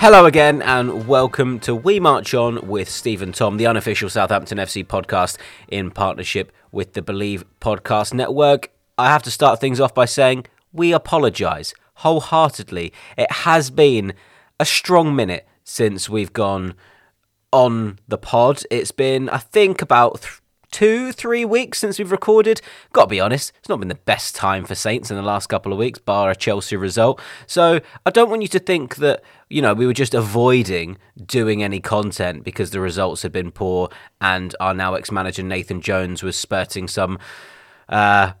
Hello again, and welcome to We March On with Stephen Tom, the unofficial Southampton FC podcast in partnership with the Believe Podcast Network. I have to start things off by saying we apologise wholeheartedly. It has been a strong minute since we've gone on the pod. It's been, I think, about th- two, three weeks since we've recorded. Got to be honest, it's not been the best time for Saints in the last couple of weeks, bar a Chelsea result. So I don't want you to think that, you know, we were just avoiding doing any content because the results had been poor and our now ex manager Nathan Jones was spurting some uh,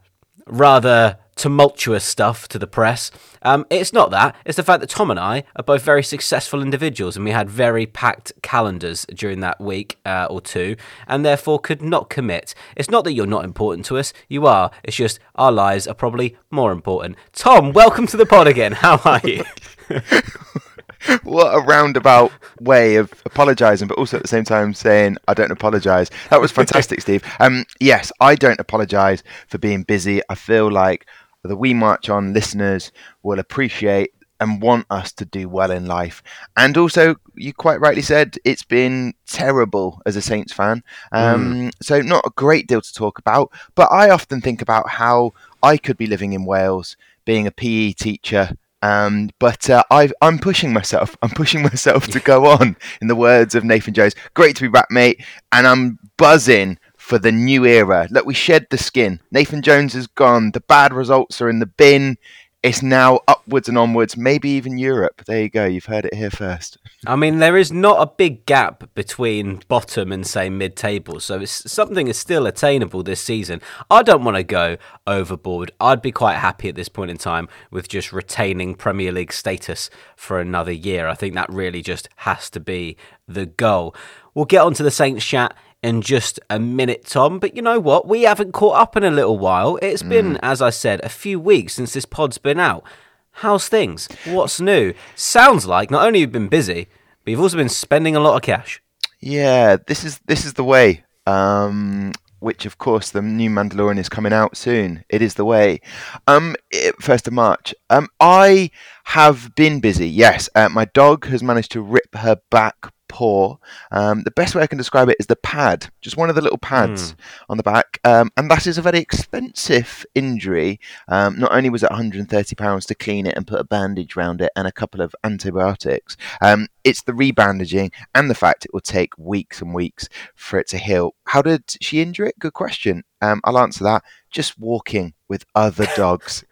rather tumultuous stuff to the press. Um, it's not that. It's the fact that Tom and I are both very successful individuals and we had very packed calendars during that week uh, or two and therefore could not commit. It's not that you're not important to us. You are. It's just our lives are probably more important. Tom, welcome to the pod again. How are you? what a roundabout way of apologising, but also at the same time saying I don't apologise. That was fantastic, Steve. Um, yes, I don't apologise for being busy. I feel like the We March On listeners will appreciate and want us to do well in life. And also, you quite rightly said it's been terrible as a Saints fan. Um, mm. So, not a great deal to talk about. But I often think about how I could be living in Wales, being a PE teacher. Um, but uh, i am pushing myself. I'm pushing myself to go on, in the words of Nathan Jones. Great to be back, mate. And I'm buzzing for the new era. Look, we shed the skin. Nathan Jones is gone. The bad results are in the bin. It's now upwards and onwards, maybe even Europe. There you go. You've heard it here first. I mean, there is not a big gap between bottom and say mid table, so something is still attainable this season. I don't want to go overboard. I'd be quite happy at this point in time with just retaining Premier League status for another year. I think that really just has to be the goal. We'll get on to the Saints chat in just a minute, Tom. But you know what? We haven't caught up in a little while. It's been, mm. as I said, a few weeks since this pod's been out. How's things? What's new? Sounds like not only you've been busy, but you've also been spending a lot of cash. Yeah, this is this is the way. Um, which of course the new Mandalorian is coming out soon. It is the way. Um, first of March. Um, I have been busy. Yes, uh, my dog has managed to rip her back paw. Um, the best way I can describe it is the pad, just one of the little pads mm. on the back, um, and that is a very expensive injury. Um, not only was it 130 pounds to clean it and put a bandage around it and a couple of antibiotics, um, it's the rebandaging and the fact it will take weeks and weeks for it to heal. How did she injure it? Good question. Um, I'll answer that. Just walking with other dogs.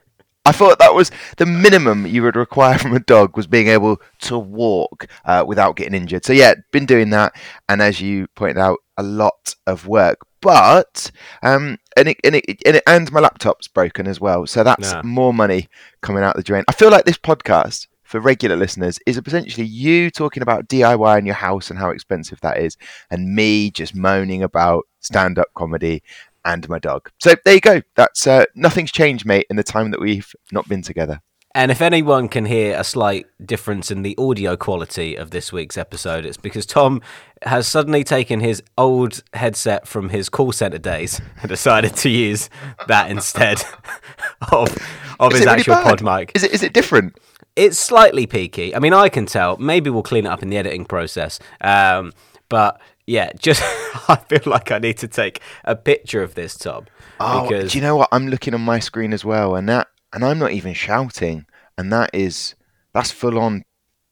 I thought that was the minimum you would require from a dog was being able to walk uh, without getting injured. So yeah, been doing that, and as you pointed out, a lot of work. But um, and it, and it, and, it, and my laptop's broken as well, so that's nah. more money coming out the drain. I feel like this podcast for regular listeners is essentially you talking about DIY in your house and how expensive that is, and me just moaning about stand up comedy and my dog. So there you go. That's uh, nothing's changed, mate, in the time that we've not been together. And if anyone can hear a slight difference in the audio quality of this week's episode, it's because Tom has suddenly taken his old headset from his call center days and decided to use that instead of of is his actual really pod mic. Is it is it different? It's slightly peaky. I mean, I can tell. Maybe we'll clean it up in the editing process. Um, but yeah, just I feel like I need to take a picture of this, Tom. Oh, because... do you know what? I'm looking on my screen as well, and that, and I'm not even shouting, and that is that's full on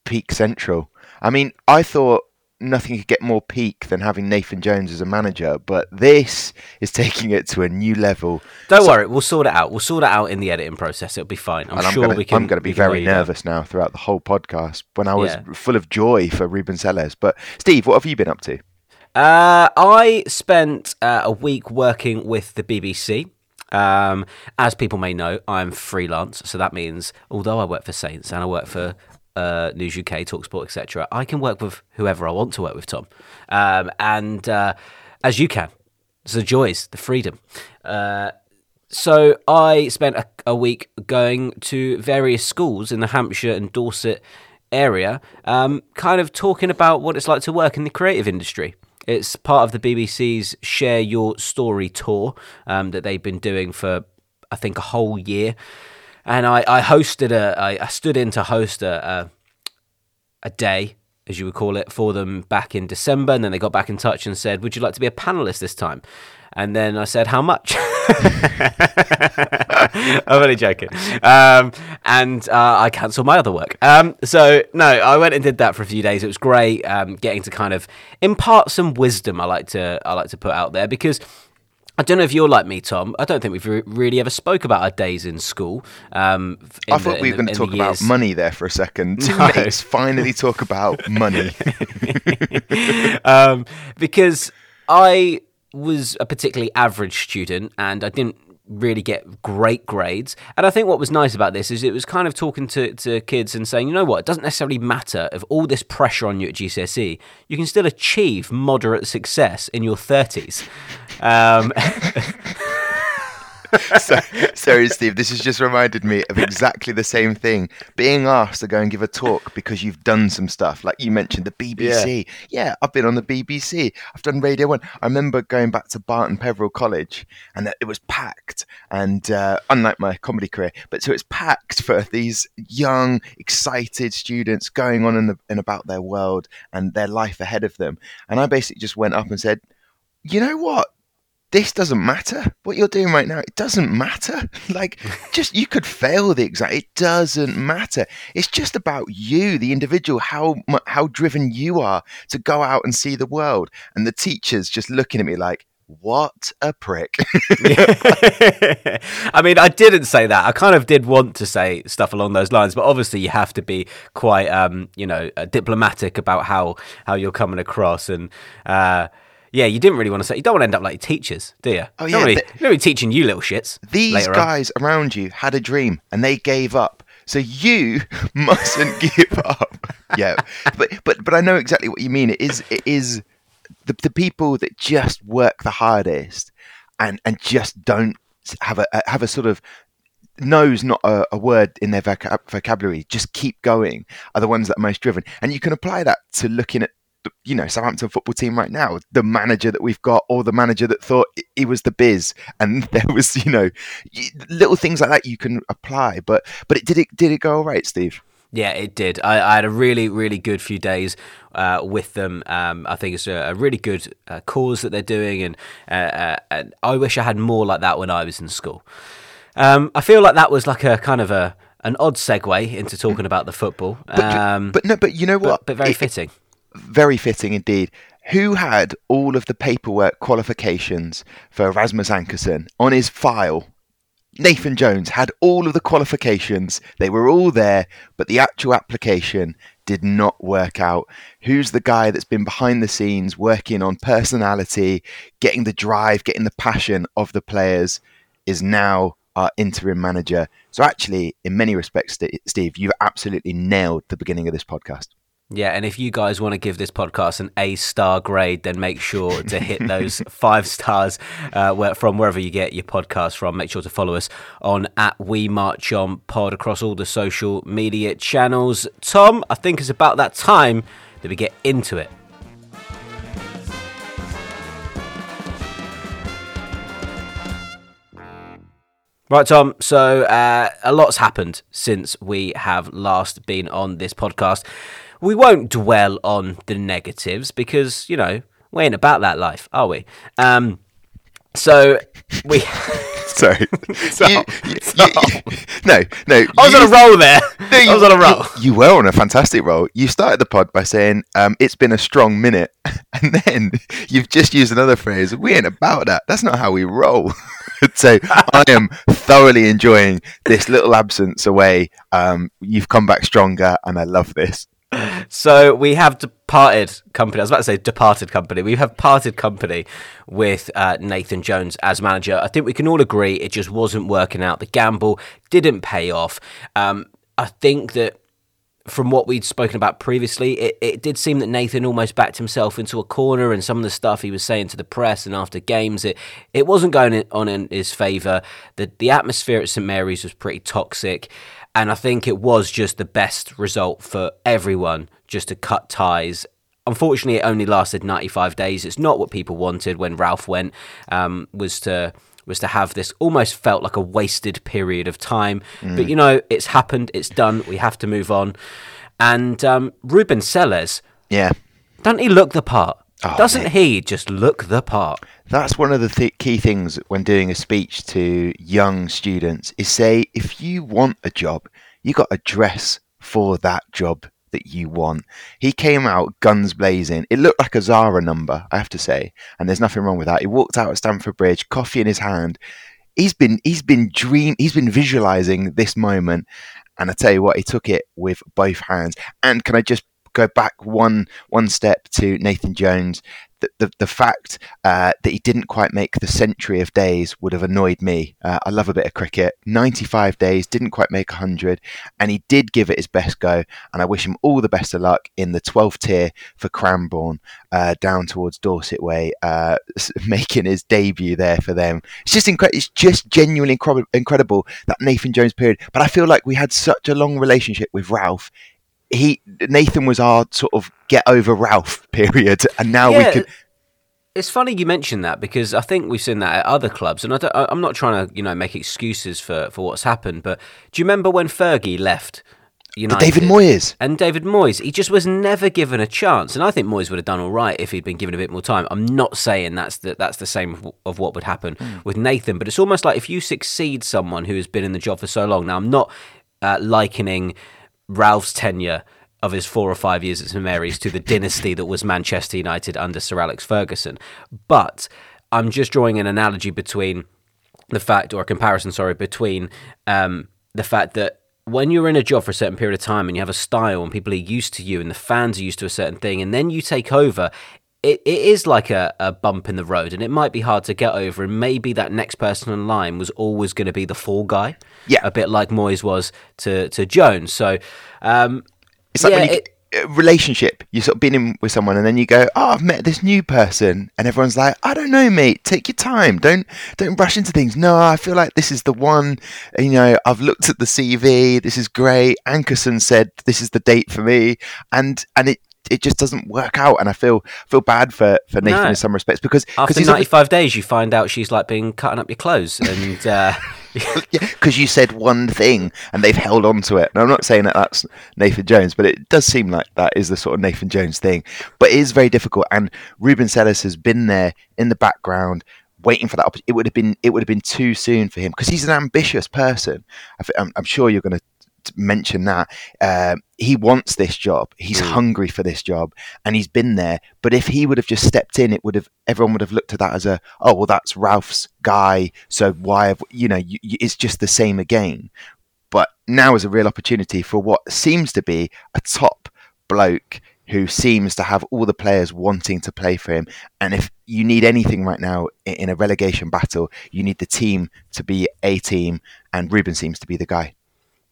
peak central. I mean, I thought nothing could get more peak than having Nathan Jones as a manager, but this is taking it to a new level. Don't so, worry, we'll sort it out. We'll sort it out in the editing process. It'll be fine. I'm sure gonna, we can. I'm going to be very nervous now throughout the whole podcast when I was yeah. full of joy for Ruben Selles. But Steve, what have you been up to? Uh, I spent uh, a week working with the BBC. Um, as people may know, I'm freelance, so that means although I work for Saints and I work for uh, News UK, Talksport, etc., I can work with whoever I want to work with, Tom, um, and uh, as you can. It's the joys, the freedom. Uh, so I spent a, a, week going to various schools in the Hampshire and Dorset area, um, kind of talking about what it's like to work in the creative industry. It's part of the BBC's Share Your Story tour um, that they've been doing for, I think, a whole year. And I, I hosted a, I, I stood in to host a, a a day, as you would call it, for them back in December, and then they got back in touch and said, "Would you like to be a panelist this time?" And then I said, "How much?" I'm only joking. Um, and uh, I cancelled my other work. Um, so no, I went and did that for a few days. It was great, um, getting to kind of impart some wisdom. I like to I like to put out there because. I don't know if you're like me, Tom. I don't think we've re- really ever spoke about our days in school. Um, in I thought the- we were going to talk about money there for a second. Two No. mates finally talk about money. um, because I was a particularly average student and I didn't really get great grades. And I think what was nice about this is it was kind of talking to, to kids and saying, you know what, it doesn't necessarily matter if all this pressure on you at GCSE, you can still achieve moderate success in your 30s. Um, so, sorry, Steve. This has just reminded me of exactly the same thing. Being asked to go and give a talk because you've done some stuff, like you mentioned the BBC. Yeah, I've been on the BBC. I've done Radio One. I remember going back to Barton Peveril College, and it was packed. And uh, unlike my comedy career, but so it's packed for these young, excited students going on in, the, in about their world and their life ahead of them. And I basically just went up and said, "You know what?" This doesn't matter. What you're doing right now, it doesn't matter. Like, just you could fail the exam. It doesn't matter. It's just about you, the individual, how how driven you are to go out and see the world. And the teachers just looking at me like, "What a prick." I mean, I didn't say that. I kind of did want to say stuff along those lines, but obviously you have to be quite, um, you know, uh, diplomatic about how how you're coming across. And uh, yeah, you didn't really want to say. You don't want to end up like your teachers, do you? Oh, You yeah, don't really, but- you don't really teaching you little shits. These later on. guys around you had a dream and they gave up. So you mustn't give up. Yeah, but but but I know exactly what you mean. It is it is the the people that just work the hardest and and just don't have a have a sort of knows not a, a word in their vocab- vocabulary just keep going are the ones that are most driven and you can apply that to looking at you know Southampton football team right now the manager that we've got or the manager that thought he- was the biz and there was you know little things like that you can apply but but it did it did it go all right Steve Yeah, it did. I, I had a really, really good few days uh, with them. Um, I think it's a, a really good uh, cause that they're doing, and, uh, uh, and I wish I had more like that when I was in school. Um, I feel like that was like a kind of a an odd segue into talking about the football, um, but no but you know but, what but very It- fitting. Very fitting indeed. Who had all of the paperwork qualifications for Rasmus Ankerson on his file? Nathan Jones had all of the qualifications. They were all there, but the actual application did not work out. Who's the guy that's been behind the scenes working on personality, getting the drive, getting the passion of the players is now our interim manager. So actually, in many respects, Steve, you've absolutely nailed the beginning of this podcast. Yeah, and if you guys want to give this podcast an A star grade, then make sure to hit those five stars uh, where, from wherever you get your podcast from. Make sure to follow us on at We March On Pod across all the social media channels. Tom, I think it's about that time that we get into it. Right, Tom. So uh, a lot's happened since we have last been on this podcast. We won't dwell on the negatives because you know we ain't about that life, are we? Um, so we. Sorry. Stop. You- you- you- no, no. I was you- on a roll there. no, I was on a roll. You, you were on a fantastic roll. You started the pod by saying um, it's been a strong minute, and then you've just used another phrase. We ain't about that. That's not how we roll. so I am thoroughly enjoying this little absence away. Um, you've come back stronger, and I love this. So we have departed company. I was about to say departed company. We have parted company with uh, Nathan Jones as manager. I think we can all agree it just wasn't working out. The gamble didn't pay off. Um, I think that from what we'd spoken about previously, it, it did seem that Nathan almost backed himself into a corner, and some of the stuff he was saying to the press and after games, it, it wasn't going on in his favour. The, the atmosphere at St Mary's was pretty toxic, and I think it was just the best result for everyone just to cut ties. Unfortunately, it only lasted 95 days. It's not what people wanted when Ralph went, um, was to was to have this almost felt like a wasted period of time. But you know, it's happened, it's done, we have to move on. And um, Ruben Selles, Yeah. doesn't he look the part? Oh, Doesn't mate. he just look the part? That's one of the th- key things when doing a speech to young students is say if you want a job, you got to dress for that job that you want. He came out guns blazing. It looked like a Zara number, I have to say, and there's nothing wrong with that. He walked out at Stamford Bridge, coffee in his hand. He's been he's been dream he's been visualizing this moment, and I tell you what, he took it with both hands. And can I just go back one one step to Nathan Jones? The, the, the fact uh, that he didn't quite make the century of days would have annoyed me. Uh, I love a bit of cricket. 95 days, didn't quite make 100, and he did give it his best go. And I wish him all the best of luck in the 12th tier for Cranborne, uh, down towards Dorset Way, uh, making his debut there for them. It's just incre- It's just genuinely incre- incredible that Nathan Jones period. But I feel like we had such a long relationship with Ralph. He Nathan was our sort of get over Ralph period, and now we Yeah, could. It's funny you mention that because I think we've seen that at other clubs, and I I'm not trying to you know make excuses for, for what's happened. But do you remember when Fergie left United? David Moyes. and David Moyes, he just was never given a chance, and I think Moyes would have done all right if he'd been given a bit more time. I'm not saying that's the, that's the same of, of what would happen with Nathan, but it's almost like if you succeed someone who has been in the job for so long. Now, I'm not uh, likening Ralph's tenure of his four or five years at St Mary's to the dynasty that was Manchester United under Sir Alex Ferguson, but I'm just drawing an analogy between the fact, or a comparison, sorry, between um, the fact that when you're in a job for a certain period of time and you have a style and people are used to you and the fans are used to a certain thing, and then you take over, it, it is like a, a bump in the road and it might be hard to get over. And maybe that next person in line was always going to be the fall guy. Yeah. A bit like Moyes was to, to Jones. So, um, It's like yeah, when you it- a relationship. You sort of been in with someone, and then you go, "Oh, I've met this new person," and everyone's like, "I don't know, mate. Take your time. Don't don't rush into things." No, I feel like this is the one. You know, I've looked at the CV. This is great. Ankerson said this is the date for me, and and it. It just doesn't work out, and I feel feel bad for, for Nathan No. in some respects because after he's 95 days, you find out she's like being cutting up your clothes. And uh, because you said one thing and they've held on to it. And I'm not saying that that's Nathan Jones, but it does seem like that is the sort of Nathan Jones thing. But it is very difficult. And Ruben Selles has been there in the background. Waiting for that, it would have been it would have been too soon for him because he's an ambitious person. I I'm sure you're going to mention that um, he wants this job. He's Mm. hungry for this job, and he's been there. But if he would have just stepped in, it would have everyone would have looked at that as a oh well, that's Ralph's guy. So why have you know? You, you, it's just the same again. But now is a real opportunity for what seems to be a top bloke who seems to have all the players wanting to play for him. And if you need anything right now in a relegation battle, you need the team to be a team, and Ruben seems to be the guy.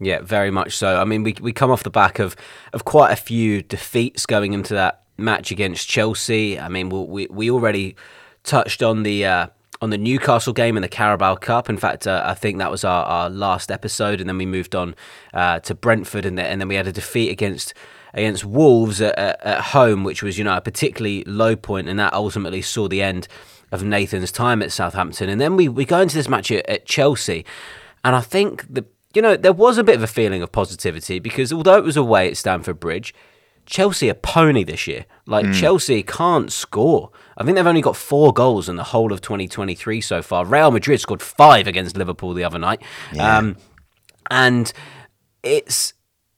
Yeah, very much so. I mean, we we come off the back of of quite a few defeats going into that match against Chelsea. I mean, we we, already touched on the. Uh, on the Newcastle game in the Carabao Cup. In fact, uh, I think that was our, our last episode, and then we moved on uh, to Brentford, and, then and then we had a defeat against against Wolves at, at, at home, which was you know a particularly low point, and that ultimately saw the end of Nathan's time at Southampton. And then we, we go into this match at, at Chelsea, and I think the you know there was a bit of a feeling of positivity because although it was away at Stamford Bridge, Chelsea are pony this year. Like Chelsea can't score. I think they've only got four goals in the whole of 2023 so far. Real Madrid scored five against Liverpool the other night, um, and it's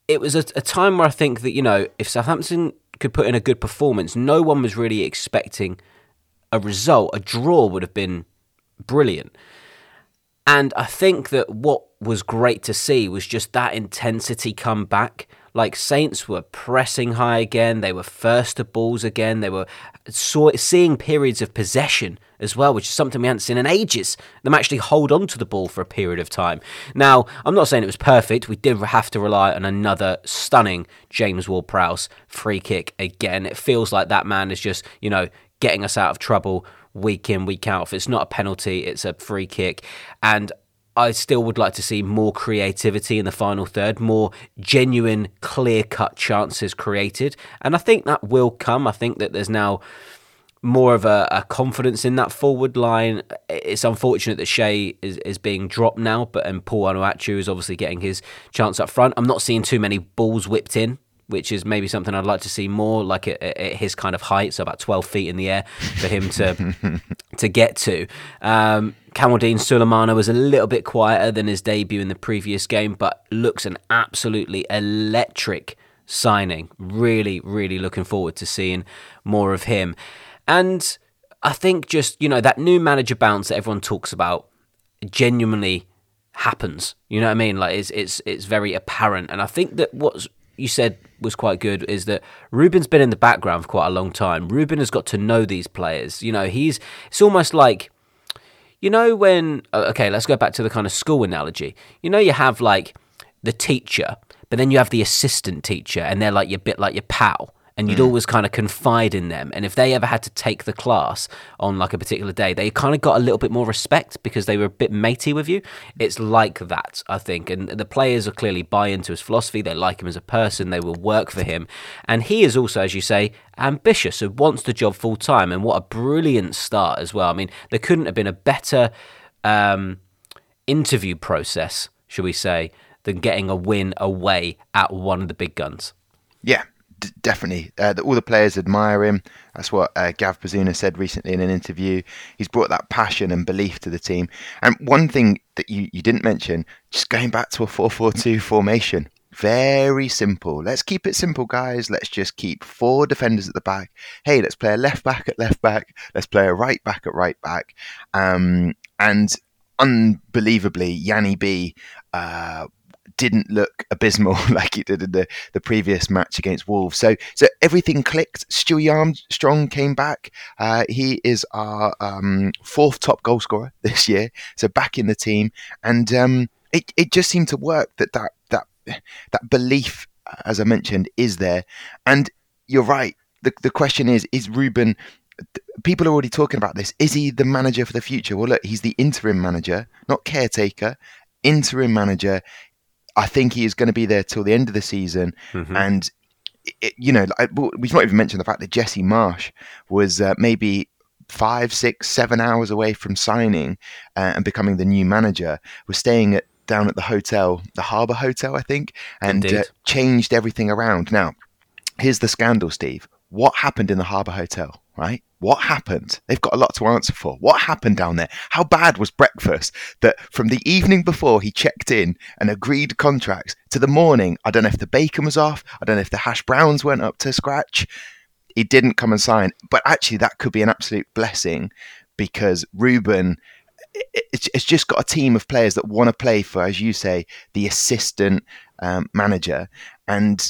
it was a, a time where I think that you know if Southampton could put in a good performance, no one was really expecting a result. A draw would have been brilliant. And I think that what was great to see was just that intensity come back. Like Saints were pressing high again, they were first to balls again, they were saw, seeing periods of possession as well, which is something we hadn't seen in ages. Them actually hold on to the ball for a period of time. Now, I'm not saying it was perfect. We did have to rely on another stunning James Ward-Prowse free kick again. It feels like that man is just, you know, getting us out of trouble week in, week out. If it's not a penalty, it's a free kick. And I still would like to see more creativity in the final third, more genuine, clear cut chances created. And I think that will come. I think that there's now more of a, a confidence in that forward line. It's unfortunate that Shea is, is being dropped now, but and Paul Onuachu is obviously getting his chance up front. I'm not seeing too many balls whipped in which is maybe something I'd like to see more, like at, at his kind of height, so about 12 feet in the air for him to to get to. Um, Kamaldeen Sulemana was a little bit quieter than his debut in the previous game, but looks an absolutely electric signing. Really, really looking forward to seeing more of him. And I think just, you know, that new manager bounce that everyone talks about genuinely happens. You know what I mean? Like it's it's it's very apparent. And I think that what you said was quite good is that Ruben's been in the background for quite a long time. Ruben has got to know these players. You know, he's it's almost like you know when okay, let's go back to the kind of school analogy. You know you have like the teacher, but then you have the assistant teacher and they're like your bit like your pal and you'd mm. always kind of confide in them. And if they ever had to take the class on like a particular day, they kind of got a little bit more respect because they were a bit matey with you. It's like that, I think. And the players are clearly buy into his philosophy. They like him as a person. They will work for him. And he is also, as you say, ambitious and wants the job full time. And what a brilliant start as well. I mean, there couldn't have been a better um, interview process, should we say, than getting a win away at one of the big guns. Yeah, D- definitely. Uh, the, all the players admire him. That's what uh, Gav Bazunu said recently in an interview. He's brought that passion and belief to the team. And one thing that you, you didn't mention, just going back to a 4 4 2 formation. Very simple. Let's keep it simple, guys. Let's just keep four defenders at the back. Hey, let's play a left back at left back. Let's play a right back at right back. Um, and unbelievably, Yanni B uh, didn't look abysmal like he did in the, the previous match against Wolves. So so everything clicked. Stewie Armstrong came back. Uh, he is our um, fourth top goal scorer this year. So back in the team, and um, it it just seemed to work. That that that that belief, as I mentioned, is there. And you're right. The the question is: Is Ruben? people are already talking about this. Is he the manager for the future? Well, look, he's the interim manager, not caretaker. Interim manager. I think he is going to be there till the end of the season. Mm-hmm. And, it, you know, we've not even mentioned the fact that Jesse Marsch was uh, maybe five, six, seven hours away from signing uh, and becoming the new manager. Was staying at down at the hotel, the Harbour Hotel, I think, and uh, changed everything around. Now, here's the scandal, Steve. What happened in the Harbour Hotel, right? What happened? They've got a lot to answer for. What happened down there? How bad was breakfast that from the evening before he checked in and agreed contracts to the morning? I don't know if the bacon was off. I don't know if the hash browns went up to scratch. He didn't come and sign. But actually, that could be an absolute blessing because Ruben it's, just got a team of players that want to play for, as you say, the assistant um, manager. And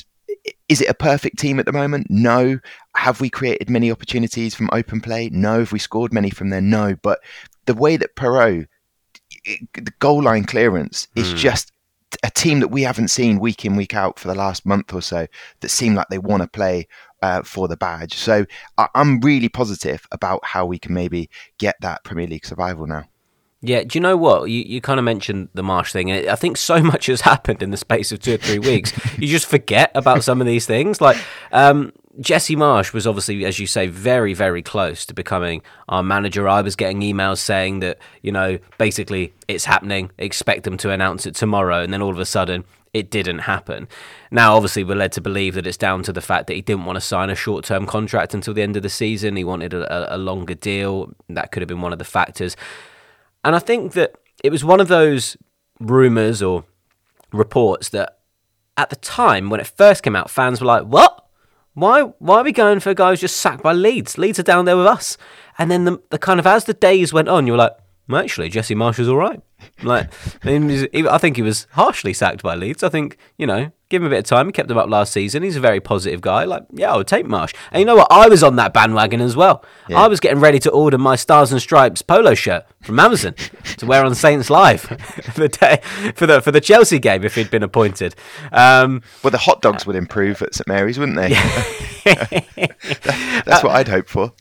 is it a perfect team at the moment? No. Have we created many opportunities from open play? No. Have we scored many from there? No. But the way that Perraud, the goal line clearance is mm. just a team that we haven't seen week in week out for the last month or so that seem like they want to play uh, for the badge. So I- I'm really positive about how we can maybe get that Premier League survival now. Yeah, do you know what? You, you kind of mentioned the Marsch thing. I think so much has happened in the space of two or three weeks. you just forget about some of these things. Like, um, Jesse Marsch was obviously, as you say, very, very close to becoming our manager. I was getting emails saying that, you know, basically it's happening, expect them to announce it tomorrow. And then all of a sudden, it didn't happen. Now, obviously, we're led to believe that it's down to the fact that he didn't want to sign a short term contract until the end of the season. He wanted a, a longer deal. That could have been one of the factors. And I think that it was one of those rumours or reports that at the time when it first came out, fans were like, What? Why why are we going for a guy who's just sacked by Leeds? Leeds are down there with us. And then the, the kind of as the days went on, you were like, actually, Jesse Marsch is all right. Like, I, mean, I think he was harshly sacked by Leeds. I think, you know, give him a bit of time. He kept him up last season. He's a very positive guy. Like, yeah, I would take Marsch. And you know what? I was on that bandwagon as well. Yeah. I was getting ready to order my Stars and Stripes polo shirt from Amazon to wear on Saints Live for the day for the for the Chelsea game if he'd been appointed. Um, well, the hot dogs would improve at St Mary's, wouldn't they? Yeah. That's what I'd hope for.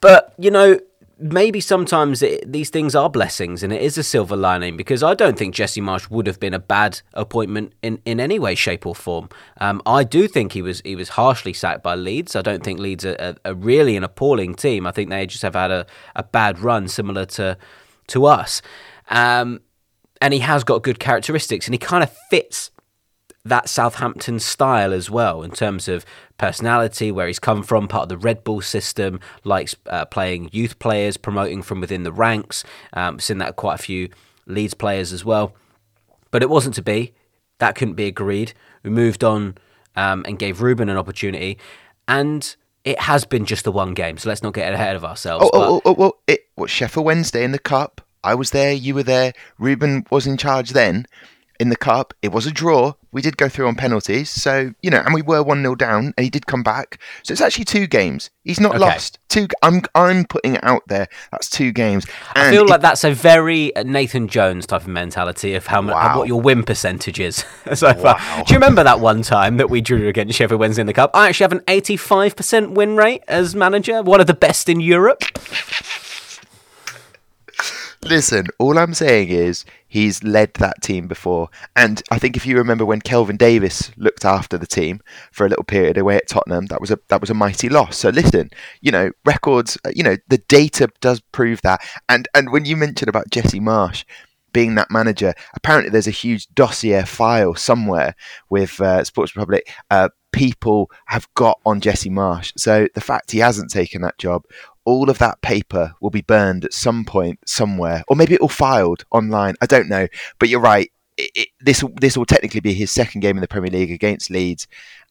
But you know, maybe sometimes it, these things are blessings and it is a silver lining because I don't think Jesse Marsch would have been a bad appointment in, in any way, shape, or form. Um, I do think he was he was harshly sacked by Leeds. I don't think Leeds are, are, are, really an appalling team. I think they just have had a, a bad run similar to to us. Um, and he has got good characteristics and he kind of fits that Southampton style as well in terms of personality, where he's come from, part of the Red Bull system, likes uh, playing youth players, promoting from within the ranks. Um, seen that quite a few Leeds players as well. But it wasn't to be. That couldn't be agreed. We moved on um, and gave Ruben an opportunity. And it has been just the one game, so let's not get ahead of ourselves. Oh, oh, oh, oh, it was Sheffield Wednesday in the Cup. I was there, you were there. Ruben was in charge then in the cup. It was a draw. We did go through on penalties, so you know, and we were one 0 down, and he did come back. So it's actually two games. He's not okay. lost. Two. I'm I'm putting it out there. That's two games. And I feel like that's a very Nathan Jones type of mentality of how wow. what your win percentage is so wow. far. Do you remember that one time that we drew against Sheffield Wednesday in the cup? I actually have an 85% win rate as manager, one of the best in Europe. Listen, all I'm saying is he's led that team before. And I think if you remember when Kelvin Davis looked after the team for a little period away at Tottenham, that was a that was a mighty loss. So listen, you know, records, uh, you know, the data does prove that. And and when you mentioned about Jesse Marsch being that manager. Apparently, there's a huge dossier file somewhere with uh, Sports Republic. Uh, people have got on Jesse Marsch. So the fact he hasn't taken that job, all of that paper will be burned at some point somewhere, or maybe it will filed online. I don't know, but you're right. It, it, this this will technically be his second game in the Premier League against Leeds,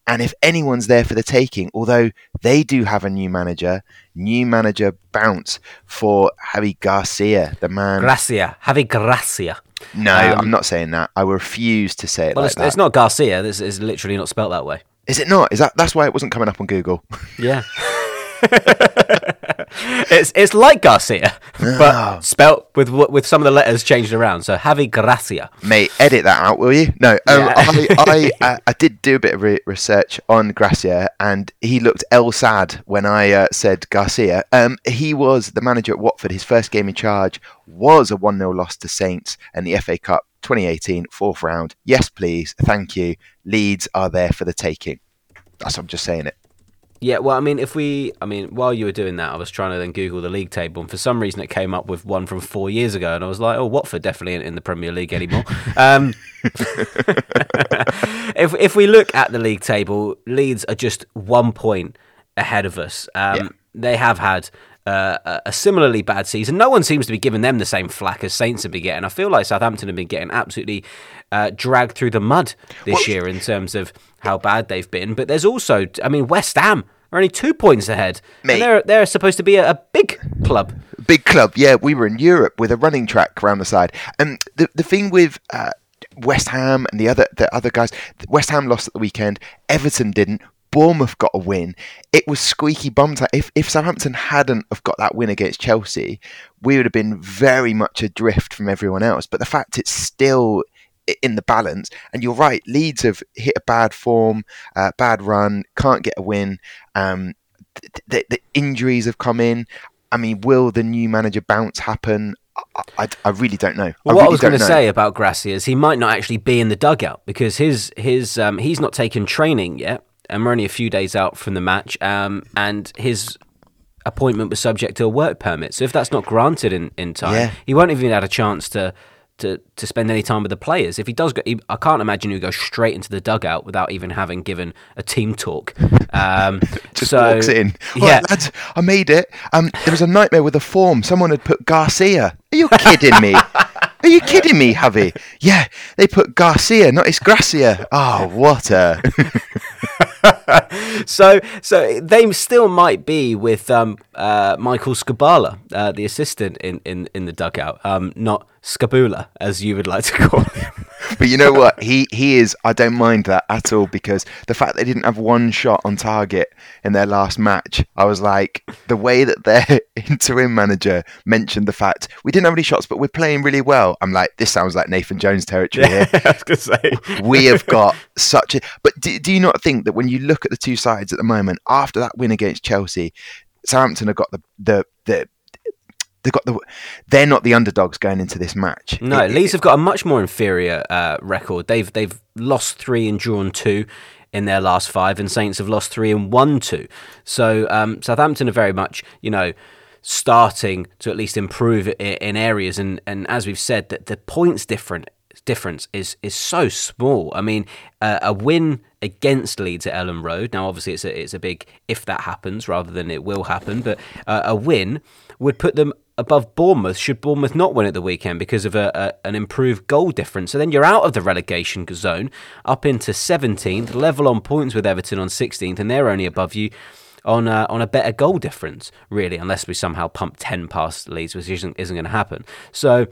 and if anyone's there for the taking, although they do have a new manager, new manager bounce for Javi Garcia, the man. Gracia, Javi Gracia. No, um, I'm not saying that. I refuse to say it. Well, like it's, it's, not Garcia. This is literally not spelt that way. Is it not? Is that that's why it wasn't coming up on Google? Yeah. it's it's like Garcia, but spelt with with some of the letters changed around. So Javi Gracia. Mate, edit that out, will you? No, um, yeah. I, I, I, I, did do a bit of re- research on Gracia, and he looked El Sad when I uh, said Garcia. Um, he was the manager at Watford. His first game in charge was a one 0 loss to Saints and the FA Cup 2018 fourth round. Yes, please, thank you. Leeds are there for the taking. That's I'm just saying it. Yeah, well, I mean, if we, I mean, while you were doing that, I was trying to then Google the league table, and for some reason it came up with one from four years ago, and I was like, oh, Watford definitely ain't in the Premier League anymore. um, if if we look at the league table, Leeds are just one point ahead of us. Um, yeah. They have had uh, a similarly bad season. No one seems to be giving them the same flack as Saints have been getting. I feel like Southampton have been getting absolutely uh, dragged through the mud this well, year in terms of how bad they've been. But there's also, I mean, West Ham are only two points ahead. Mate, they're they're supposed to be a, a, big club. Big club, yeah. We were in Europe with a running track around the side, and the the thing with. Uh, West Ham and the other the other guys. West Ham lost at the weekend. Everton didn't. Bournemouth got a win. It was squeaky bum time. If if Southampton hadn't have got that win against Chelsea, we would have been very much adrift from everyone else. But the fact it's still in the balance. And you're right, Leeds have hit a bad form, uh, bad run, can't get a win. Um, the, the, injuries have come in. I mean, will the new manager bounce happen? I, I, I really don't know. Well, I what really I was going to say about Gracia is he might not actually be in the dugout because his his um, he's not taken training yet, and we're only a few days out from the match. Um, and his appointment was subject to a work permit. So if that's not granted in, in time, yeah. he won't even had a chance to to, to spend any time with the players. If he does go, he, I can't imagine he'd go straight into the dugout without even having given a team talk. Um, Just so, walks in. Yeah, lads, I made it. Um, there was a nightmare with a form. Someone had put Garcia. Are you kidding me? Are you kidding me, Javi? Yeah, they put Garcia, not it's Gracia. Oh, what a. so, so they still might be with um, uh, Michael Skubala, uh, the assistant in, in, in the dugout, um, not Scabula, as you would like to call him. but you know what? He he is. I don't mind that at all because the fact they didn't have one shot on target in their last match, I was like, the way that their interim manager mentioned the fact we didn't have any shots, but we're playing really well. I'm like, this sounds like Nathan Jones territory yeah, here. I was gonna say we have got such a. But do, do you not think that when you look at the two sides at the moment after that win against Chelsea, Southampton have got the the the they've got the they're not the underdogs going into this match. No, it, Leeds it, have got a much more inferior uh, record. They've they've lost three and drawn two in their last five, and Saints have lost three and won two. So um, Southampton are very much you know starting to at least improve in, in areas, and and as we've said that the points different difference is is so small. I mean, uh, a win against Leeds at Elland Road. Now, obviously, it's a it's a big if that happens rather than it will happen. But uh, a win would put them above Bournemouth should Bournemouth not win at the weekend because of a, a, an improved goal difference. So then you're out of the relegation zone, up into 17th, level on points with Everton on 16th, and they're only above you on a, on a better goal difference, really, unless we somehow pump 10 past Leeds, which isn't, isn't going to happen. So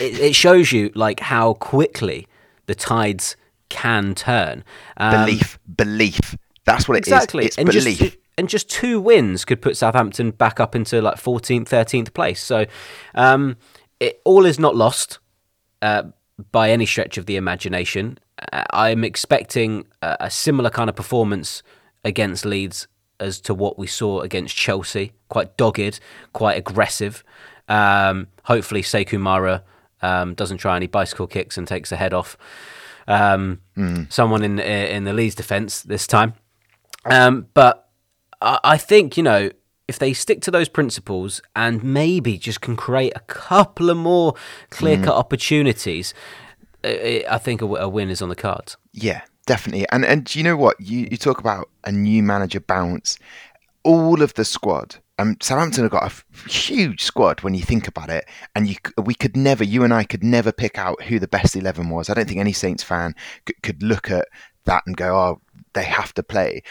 it, it, shows you like how quickly the tides can turn. Um, belief, belief. That's what it exactly. is. It's and belief. Just, and just two wins could put Southampton back up into like 14th, 13th place. So um, it all is not lost uh, by any stretch of the imagination. Uh, I'm expecting a, a similar kind of performance against Leeds as to what we saw against Chelsea. Quite dogged, quite aggressive. Um, hopefully, Sekou Mara um, doesn't try any bicycle kicks and takes a head off um, mm. someone in in the Leeds defence this time. Um, but I, I think you know if they stick to those principles and maybe just can create a couple of more clear cut mm. opportunities, I think a, a win is on the cards. Yeah, definitely. And and you know what? You you talk about a new manager bounce. All of the squad. Um, Southampton have got a huge squad when you think about it, and you we could never, you and I could never pick out who the best eleven was. I don't think any Saints fan could, could look at that and go, "Oh, they have to play."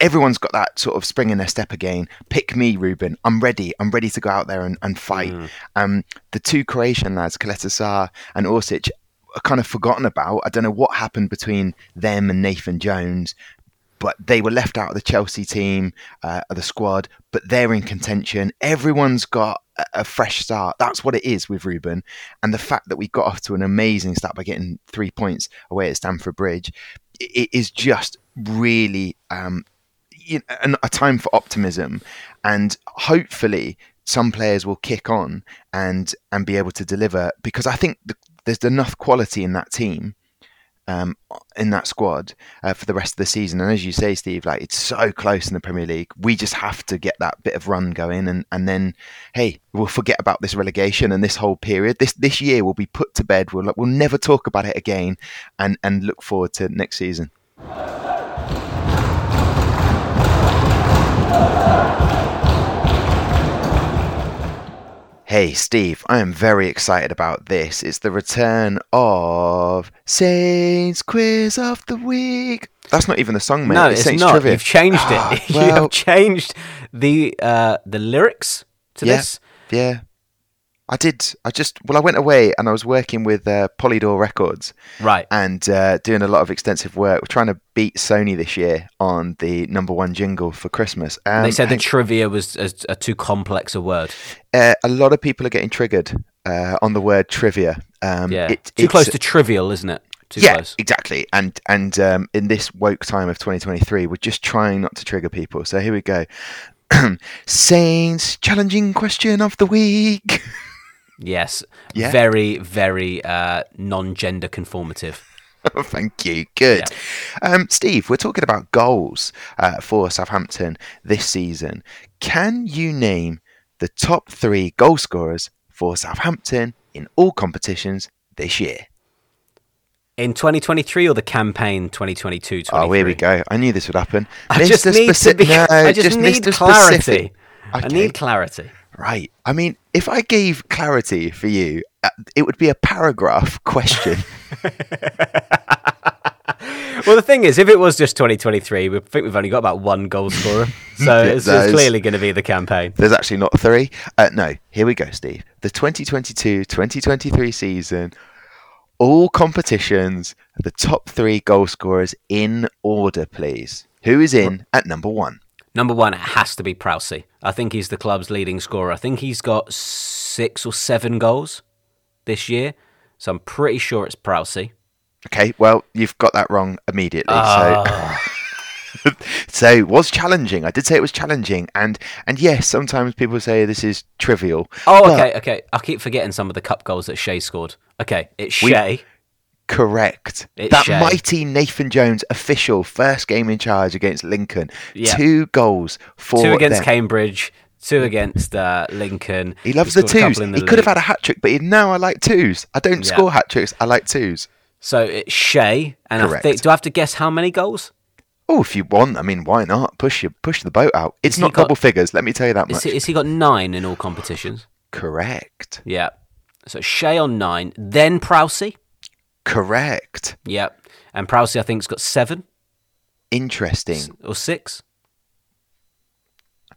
everyone's got that sort of spring in their step again. Pick me, Ruben. I'm ready. I'm ready to go out there and, and fight. Mm. Um, the two Croatian lads, Caleta and Orsic, are kind of forgotten about. I don't know what happened between them and Nathan Jones, but they were left out of the Chelsea team, uh, of the squad, but they're in contention. Everyone's got a, a fresh start. That's what it is with Ruben. And the fact that we got off to an amazing start by getting three points away at Stamford Bridge, it is just really um, you know, a time for optimism, and hopefully some players will kick on and and be able to deliver because I think the, there's enough quality in that team. Um, in that squad uh, for the rest of the season, and as you say, Steve, like it's so close in the Premier League. We just have to get that bit of run going, and, and then, hey, we'll forget about this relegation and this whole period. This this year will be put to bed. We'll we'll never talk about it again, and and look forward to next season. Hey Steve, I am very excited about this. It's the return of Saints Quiz of the Week. That's not even the song, mate. No, it's, it's not. Trivia. You've changed it. Ah, well, you have changed the uh, the lyrics to yeah, this. Yeah, I did. I just well, I went away and I was working with uh, Polydor Records, right, and uh, doing a lot of extensive work. We're trying to beat Sony this year on the number one jingle for Christmas. Um, they said that trivia was a, a, too complex a word. Uh, a lot of people are getting triggered uh, on the word trivia. Um, yeah, it, too close to trivial, isn't it? Too yeah, close. exactly. And and um, in this woke time of 2023, we're just trying not to trigger people. So here we go. Saints challenging question of the week. Yes. Yeah. Very, very uh, non gender conformative. Thank you. Good. Yeah. Um, Steve, we're talking about goals uh, for Southampton this season. Can you name the top three goal scorers for Southampton in all competitions this year? In 2023 or the campaign 2022 Oh, here we go. I knew this would happen. I Mr. just need Speci- to be, no, I just, just need clarity. Okay. I need clarity. Right. I mean, if I gave clarity for you, uh, it would be a paragraph question. well, the thing is, if it was just 2023, we think we've only got about one goal scorer. So it's, it's, clearly going to be the campaign. There's actually not three. Uh, no, here we go, Steve. The 2022 2023 season, all competitions, the top three goal scorers in order, please. Who is in at number one? Number one, it has to be Prowsey. I think he's the club's leading scorer. I think he's got six or seven goals this year. So I'm pretty sure it's Prowsey. Okay, well, you've got that wrong immediately. Uh... So. Ah. so it was challenging. I did say it was challenging, and and yes, sometimes people say this is trivial. Oh, okay, okay. I keep forgetting some of the cup goals that Shea scored. Okay, it's Shea. We, Correct. It's that Shea. mighty Nathan Jones official first game in charge against Lincoln. Yeah. Two goals for two against them. Cambridge, two against uh, Lincoln. He loves the a couple twos. the He could have had a hat trick, but he, now I like twos. I don't Yeah. score hat tricks. I like twos. So it's Shea, and I Correct. think, do I have to guess how many goals? Oh, if you want, I mean, why not? Push you, push the boat out. It's Has not got- double figures. Let me tell you that much. he, is he got nine in all competitions? Correct. Yeah. So Shea on nine, then Prowsey. Correct. Yeah. And Prowsey, I think, has got seven Interesting. or six.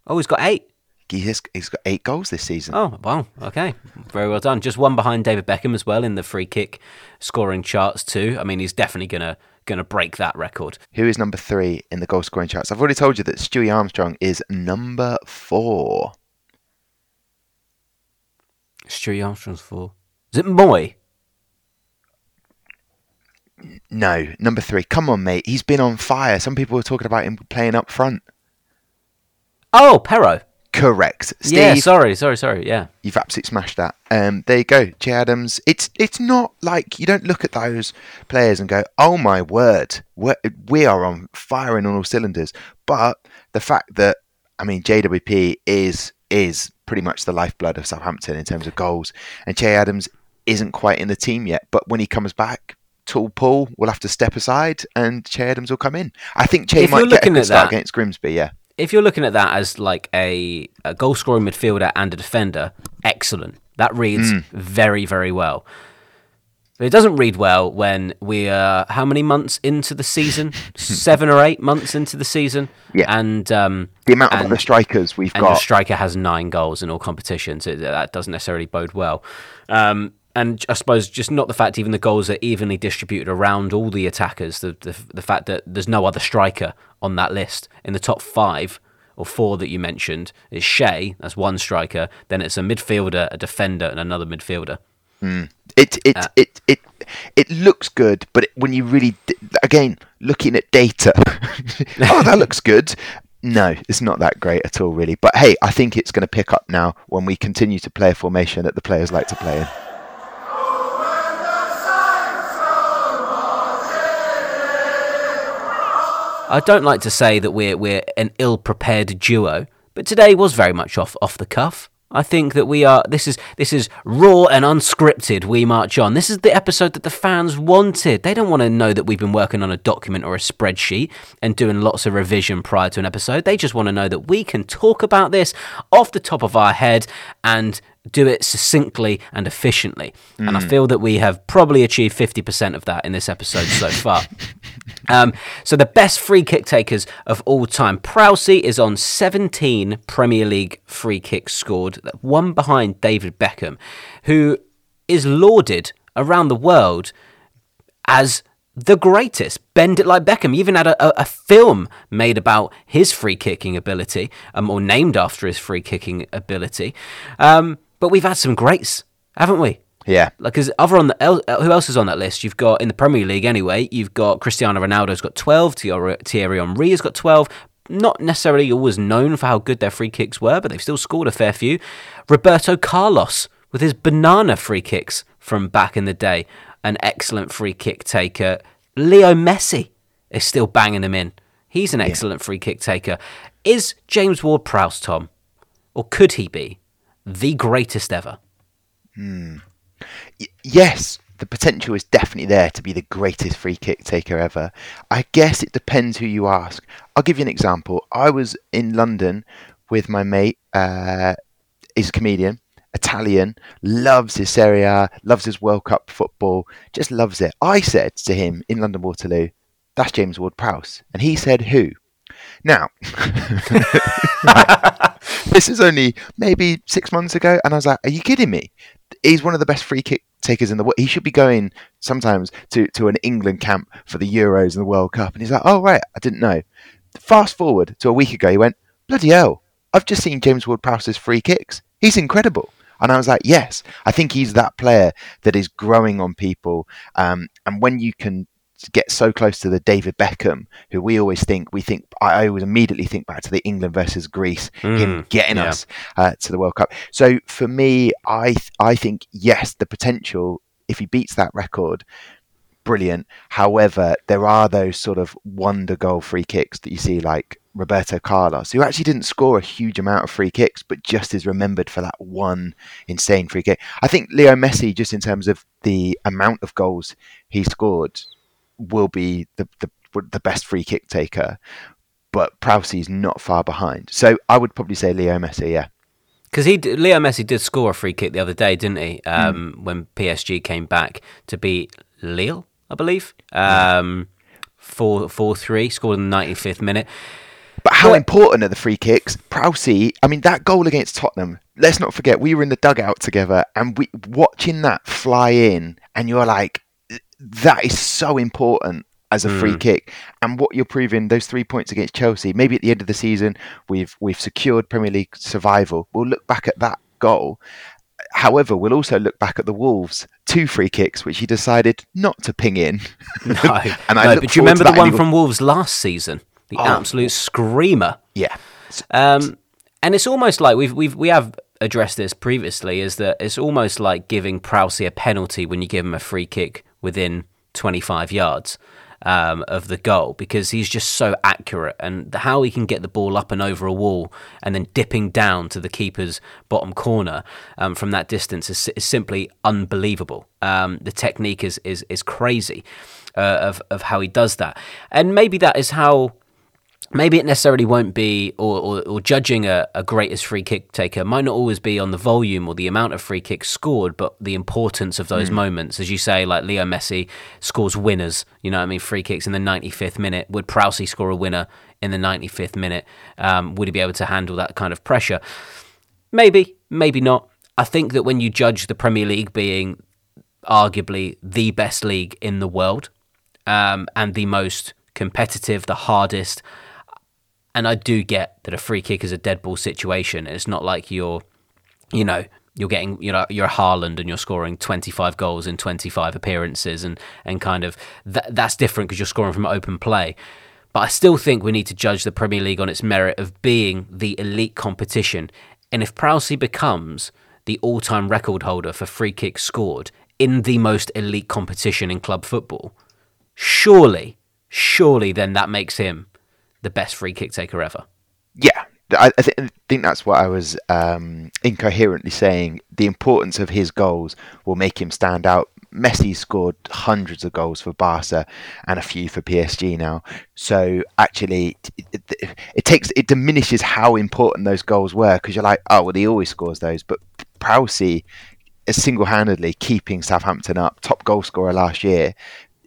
Oh, he's got eight. He's, he's got eight goals this season. Oh, wow. Okay. Very well done. Just one behind David Beckham as well in the free kick scoring charts too. I mean, he's definitely gonna gonna break that record. Who is number three in the goal scoring charts? I've already told you that Stewie Armstrong is number four. Stewie Armstrong's four. Is it Moy? No, number three. Come on, mate. He's been on fire. Some people were talking about him playing up front. Oh, Perraud. Correct. Steve, Yeah, sorry, sorry, sorry. Yeah. you've absolutely smashed that. Um, there you go, Che Adams. It's it's not like you don't look at those players and go, "Oh my word, we're, we are on firing on all cylinders." But the fact that I mean, JWP is is pretty much the lifeblood of Southampton in terms of goals, and Che Adams isn't quite in the team yet. But when he comes back. Tall Paul will have to step aside, and Che Adams will come in. I think Che If might get a looking good at start that- against Grimsby. Yeah, If you're looking at that as like a, a goal scoring midfielder and a defender, excellent. That reads Hmm. very, very well. But it doesn't read well when we are how many months into the season? Seven or eight months into the season. Yeah. And um, the amount of and- other strikers we've got. striker has nine goals in all competitions. It, that doesn't necessarily bode well. Um, and I suppose just not the fact even the goals are evenly distributed around all the attackers. The, the the fact that there's no other striker on that list in the top five or four that you mentioned is Che. That's one striker. Then it's a midfielder, a defender, and another midfielder. It it Uh, it it it looks good, but when you really again looking at data, oh that looks good. No, it's not that great at all, really. But hey, I think it's going to pick up now when we continue to play a formation that the players like to play in. I don't like to say that we're we're an ill-prepared duo, but today was very much off off the cuff. I think that we are. This is this is raw and unscripted. We march on. This is the episode that the fans wanted. They don't want to know that we've been working on a document or a spreadsheet and doing lots of revision prior to an episode. They just want to know that we can talk about this off the top of our head and do it succinctly and efficiently. And I feel that we have probably achieved 50% of that in this episode so far. Um, so the best free kick takers of all time. Prowsey is on 17 Premier League free kicks scored, one behind David Beckham, who is lauded around the world as the greatest. Bend it like Beckham. He even had a, a, a film made about his free kicking ability, um, or named after his free kicking ability. Um, but we've had some greats, haven't we? Yeah, Like, because other on the uh, who else is on that list? You've got in the Premier League anyway. You've got Cristiano Ronaldo's got twelve. Thierry Henry has got twelve. Not necessarily always known for how good their free kicks were, but they've still scored a fair few. Roberto Carlos with his banana free kicks from back in the day, an excellent free kick taker. Leo Messi is still banging them in. He's an excellent free kick taker. Is James Ward-Prowse Tom, or could he be the greatest ever? Y- yes, the potential is definitely there to be the greatest free kick taker ever. I guess it depends who you ask. I'll give you an example. I was in London with my mate. Uh, he's a comedian, Italian, loves his Serie A, loves his World Cup football, just loves it. I said to him in London Waterloo, "That's James Ward-Prowse," and he said, "Who?" Now, this is only maybe six months ago, and I was like, "Are you kidding me?" He's one of the best free kick takers in the world. He should be going sometimes to, to an England camp for the Euros and the World Cup. And he's like, "Oh right, I didn't know." Fast forward to a week ago, he went, "Bloody hell! I've just seen James Ward-Prowse's free kicks. He's incredible." And I was like, "Yes, I think he's that player that is growing on people." Um, and when you can get so close to the David Beckham, who we always think we think I always immediately think back to the England versus Greece, him Mm, getting yeah. us uh, to the World Cup. So for me, I th- I think yes, the potential if he beats that record, brilliant. However, there are those sort of wonder goal free kicks that you see like Roberto Carlos, who actually didn't score a huge amount of free kicks, but just is remembered for that one insane free kick. I think Leo Messi, just in terms of the amount of goals he scored, will be the the, the best free kick taker. But Prowsey's not far behind, so I would probably say Leo Messi. Yeah. Because he, Leo Messi did score a free kick the other day, didn't he? Um, mm. When PSG came back to beat Lille, I believe. Um, four four three scored in the ninety fifth minute. But how but, important are the free kicks? Prowsey, I mean, that goal against Tottenham. Let's not forget we were in the dugout together, and we watching that fly in, and you're like, that is so important as a free mm. kick. And what you're proving, those three points against Chelsea, maybe at the end of the season, we've we've secured Premier League survival. We'll look back at that goal. However, we'll also look back at the Wolves two free kicks, which he decided not to ping in. No, and I no, but do you remember the one from Wolves last season? The oh. absolute screamer. Yeah. Um, and it's almost like we've we've we have addressed this previously. Is that it's almost like giving Prowsey a penalty when you give him a free kick within 25 yards um, of the goal because he's just so accurate and how he can get the ball up and over a wall and then dipping down to the keeper's bottom corner um, from that distance is, is simply unbelievable. Um, the technique is is is crazy uh, of of how he does that, and maybe that is how maybe it necessarily won't be, or, or, or, judging a, a greatest free kick taker might not always be on the volume or the amount of free kicks scored, but the importance of those mm. moments. As you say, like Leo Messi scores winners, you know what I mean, free kicks in the 95th minute. Would Prowsey score a winner in the 95th minute? Um, would he be able to handle that kind of pressure? Maybe, maybe not. I think that when you judge the Premier League being arguably the best league in the world um, and the most competitive, the hardest, and I do get that a free kick is a dead ball situation. It's not like you're, you know, you're getting, you know, you're Haaland and you're scoring 25 goals in 25 appearances, and and kind of that, that's different because you're scoring from open play. But I still think we need to judge the Premier League on its merit of being the elite competition. And if Prowsey becomes the all-time record holder for free kicks scored in the most elite competition in club football, surely, surely then that makes him the best free kick taker ever. Yeah, I, I, th- I, think that's what I was um, incoherently saying. The importance of his goals will make him stand out. Messi scored hundreds of goals for Barca and a few for PSG now. So actually, it, it, it takes it diminishes how important those goals were because you're like, oh well, he always scores those. But Prowsey is single-handedly keeping Southampton up, top goal scorer last year.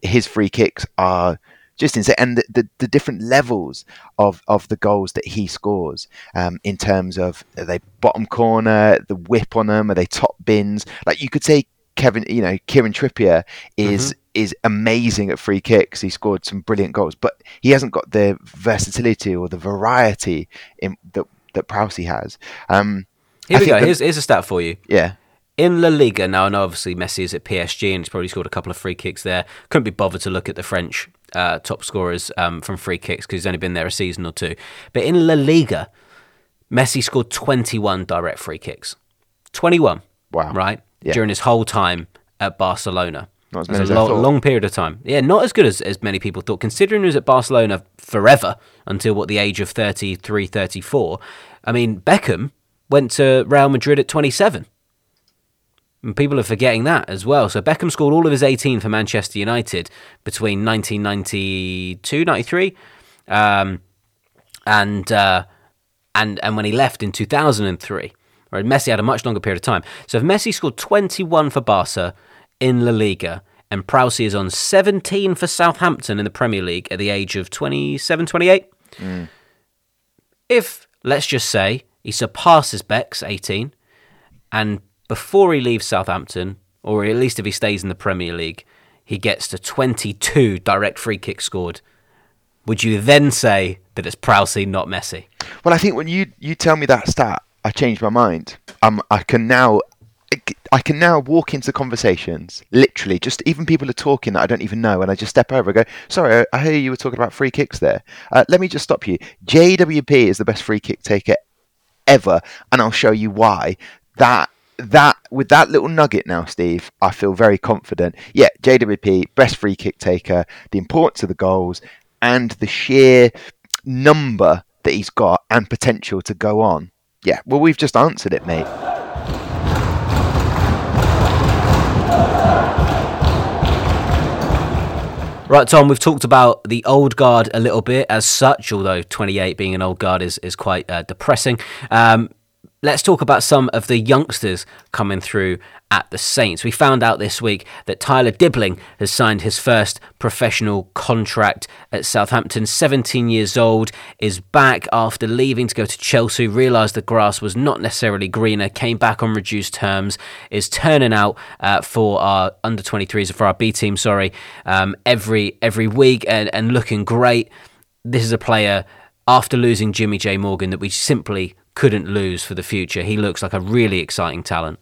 His free kicks are just insane. And the, the, the, different levels of, of the goals that he scores um, in terms of are they bottom corner, the whip on them, are they top bins? Like you could say Kevin, you know, Kieran Trippier is mm-hmm. is amazing at free kicks. He scored some brilliant goals, but he hasn't got the versatility or the variety in, that that Prowsey has. Um, Here we go. The, here's, here's a stat for you. Yeah in La Liga now, and obviously Messi is at PSG and he's probably scored a couple of free kicks there. Couldn't be bothered to look at the French uh, top scorers um, from free kicks because he's only been there a season or two. But in La Liga, Messi scored 21 direct free kicks. 21. Wow. Right? Yeah. During his whole time at Barcelona. Not as many as a long, long, period of time. Yeah, not as good as, as many people thought. Considering he was at Barcelona forever until what the age of 33, 34. I mean, Beckham went to Real Madrid at 27. And people are forgetting that as well. So Beckham scored all of his 18 for Manchester United between 1992, 93, um, and uh, and and when he left in 2003. Right, Messi had a much longer period of time. So if Messi scored 21 for Barca in La Liga, and Prowsey is on 17 for Southampton in the Premier League at the age of 27, 28. Mm. If, let's just say, he surpasses Beck's 18 and before he leaves Southampton, or at least if he stays in the Premier League, he gets to 22 direct free kicks scored. Would you then say that it's Prowsey, not Messi? Well, I think when you, you tell me that stat, I changed my mind. Um, I can now I can now walk into conversations, literally, just even people are talking that I don't even know, and I just step over and go, Sorry, I hear you were talking about free kicks there. Uh, let me just stop you. JWP is the best free kick taker ever, and I'll show you why. That that with that little nugget now, Steve, I feel very confident. Yeah, JWP, best free kick taker, the importance of the goals, and the sheer number that he's got and potential to go on. Yeah, well, we've just answered it, mate. Right, Tom, we've talked about the old guard a little bit as such, although 28 being an old guard is, is quite uh, depressing. Um, let's talk about some of the youngsters coming through at the Saints. We found out this week that Tyler Dibbling has signed his first professional contract at Southampton. 17 years old, is back after leaving to go to Chelsea, realised the grass was not necessarily greener, came back on reduced terms, is turning out uh, for our under 23s, for our B team, sorry, um, every every week and, and looking great. This is a player after losing Jimmy-Jay Morgan that we simply couldn't lose for the future. He looks like a really exciting talent.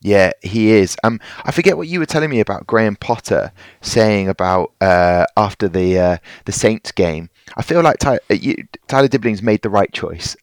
Yeah, he is. Um, I forget what you were telling me about Graham Potter saying about uh, after the uh, the Saints game. I feel like Ty- uh, you, Tyler Dibbling's made the right choice.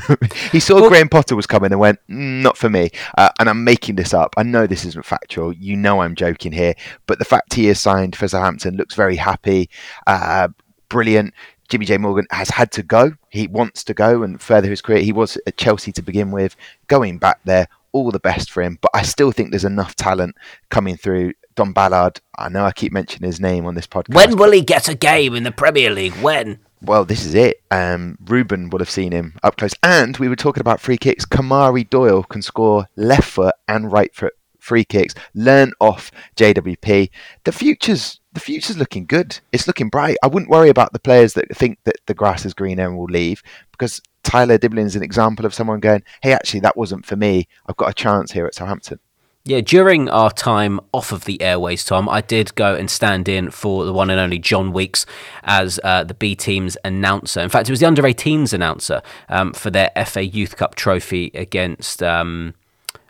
he saw well, Graham Potter was coming and went, mm, "Not for me." Uh, and I'm making this up. I know this isn't factual. You know I'm joking here, but the fact he has signed for Southampton looks very happy. Uh, brilliant. Jimmy-Jay Morgan has had to go. He wants to go and further his career. He was at Chelsea to begin with. Going back there, all the best for him. But I still think there's enough talent coming through. Dom Ballard, I know I keep mentioning his name on this podcast. When will he get a game in the Premier League? When? Well, this is it. Um, Ruben would have seen him up close. And we were talking about free kicks. Kamari Doyle can score left foot and right foot free kicks. Learn off JWP. The future's the future's looking good. It's looking bright. I wouldn't worry about the players that think that the grass is greener and will leave because Tyler is an example of someone going, "Hey, actually, that wasn't for me. I've got a chance here at Southampton." Yeah, during our time off of the airways, Tom, I did go and stand in for the one and only John Weeks as uh, the B team's announcer. In fact, it was the under 18s announcer um, for their FA Youth Cup trophy against um,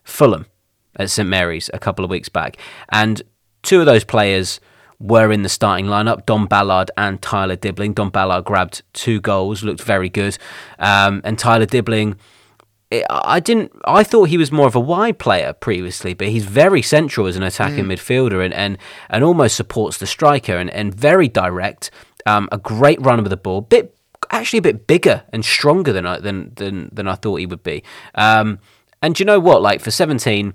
Fulham at St Mary's a couple of weeks back. And two of those players were in the starting lineup. Dom Ballard and Tyler Dibbling. Dom Ballard grabbed two goals, looked very good, um, and Tyler Dibbling. I didn't. I thought he was more of a wide player previously, but he's very central as an attacking mm. midfielder and, and and almost supports the striker and, and very direct. Um, a great runner with the ball, bit actually a bit bigger and stronger than I than than, than I thought he would be. Um, and you know what? Like for seventeen,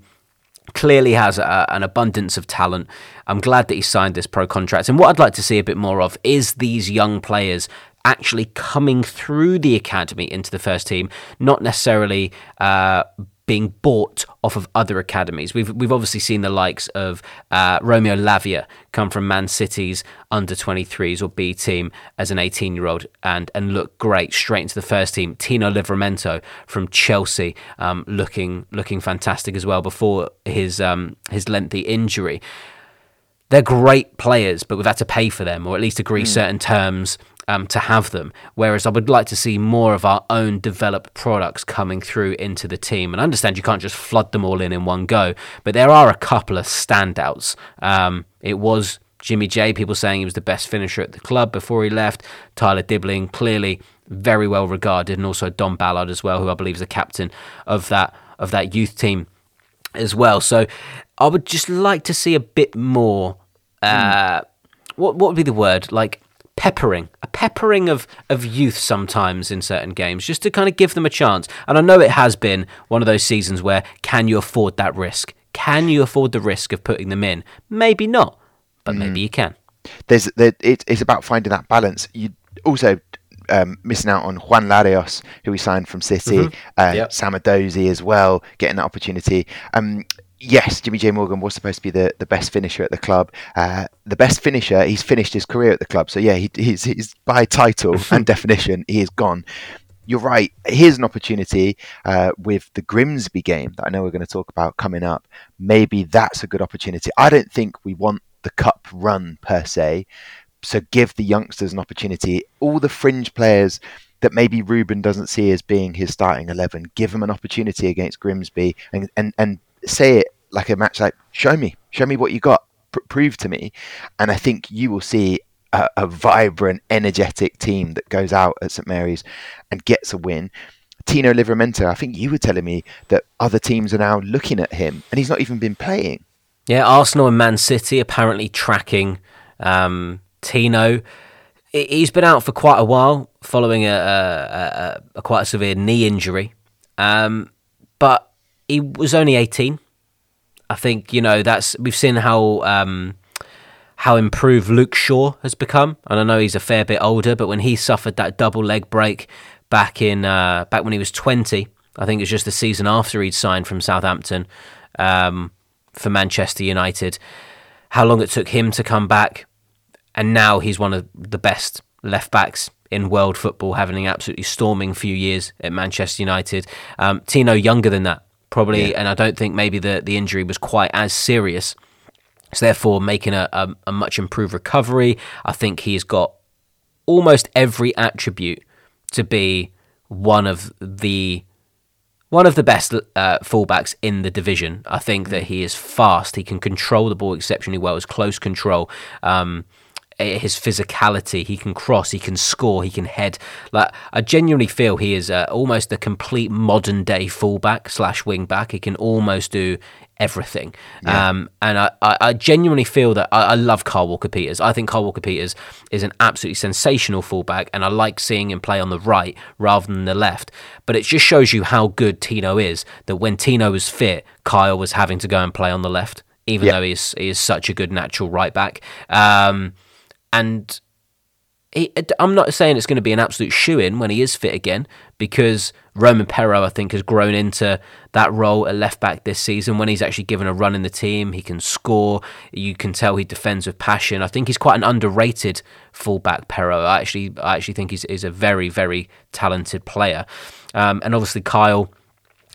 clearly has a, an abundance of talent. I'm glad that he signed this pro contract. And what I'd like to see a bit more of is these young players actually coming through the academy into the first team, not necessarily uh, being bought off of other academies. We've we've obviously seen the likes of uh, Romeo Lavia come from Man City's under 23s or B team as an 18 year old and and look great straight into the first team. Tino Livramento from Chelsea um, looking looking fantastic as well before his um, his lengthy injury. They're great players, but we've had to pay for them, or at least agree mm. certain terms um, to have them. Whereas I would like to see more of our own developed products coming through into the team. And I understand you can't just flood them all in in one go, but there are a couple of standouts. Um, it was Jimmy-Jay, people saying he was the best finisher at the club before he left. Tyler Dibbling, clearly very well regarded, and also Dom Ballard as well, who I believe is the captain of that of that youth team as well. So I would just like to see a bit more. Uh, mm. What what would be the word? Like peppering, a peppering of, of youth sometimes in certain games, just to kind of give them a chance. And I know it has been one of those seasons where can you afford that risk? Can you afford the risk of putting them in? Maybe not, but mm. maybe you can. There's there, it, it's about finding that balance. You also um, missing out on Juan Larios, who we signed from City, mm-hmm. uh, yep. Sam Edozie as well, getting that opportunity. Um, yes, Jimmy-Jay Morgan was supposed to be the, the best finisher at the club. Uh, the best finisher, he's finished his career at the club. So yeah, he, he's, he's by title and definition, he is gone. You're right. Here's an opportunity uh, with the Grimsby game that I know we're going to talk about coming up. Maybe that's a good opportunity. I don't think we want the cup run per se. So give the youngsters an opportunity. All the fringe players that maybe Ruben doesn't see as being his starting 11. Give them an opportunity against Grimsby and, and, and say it like a match like show me show me what you got. Pr- prove to me. And i think you will see a, a, vibrant energetic team that goes out at st mary's and gets a win. Tino livramento i think you were telling me that other teams are now looking at him and he's not even been playing. Yeah arsenal and man city apparently tracking um, tino. He's been out for quite a while following a, a, a, a quite a severe knee injury, um, but he was only 18. I think you know that's we've seen how um, how improved Luke Shaw has become, and I know he's a fair bit older, but when he suffered that double leg break back in uh, back when he was 20, I think it was just the season after he'd signed from Southampton um, for Manchester United. How long it took him to come back, and now he's one of the best left backs in world football, having an absolutely storming few years at Manchester United. Um, Tino younger than that, probably, yeah. and I don't think maybe the the injury was quite as serious. So therefore, making a, a, a much improved recovery. I think he's got almost every attribute to be one of the one of the best uh, fullbacks in the division. I think that he is fast. He can control the ball exceptionally well. His close control. Um, his physicality. He can cross, he can score, he can head. Like I genuinely feel he is uh, almost a complete modern day fullback slash wing back. He can almost do everything. Yeah. Um, and I, I, I, genuinely feel that I, I, love Kyle Walker Peters. I think Kyle Walker Peters is an absolutely sensational fullback, and I like seeing him play on the right rather than the left. But it just shows you how good Tino is. That when Tino was fit, Kyle was having to go and play on the left, even yeah. though he is, he is such a good natural right back. Um, and he, I'm not saying it's going to be an absolute shoe in when he is fit again, because Romain Perraud, I think, has grown into that role at left back this season. When he's actually given a run in the team, he can score. You can tell he defends with passion. I think he's quite an underrated fullback, Perraud. I actually, I actually think he's, he's a very, very talented player. Um, and obviously, Kyle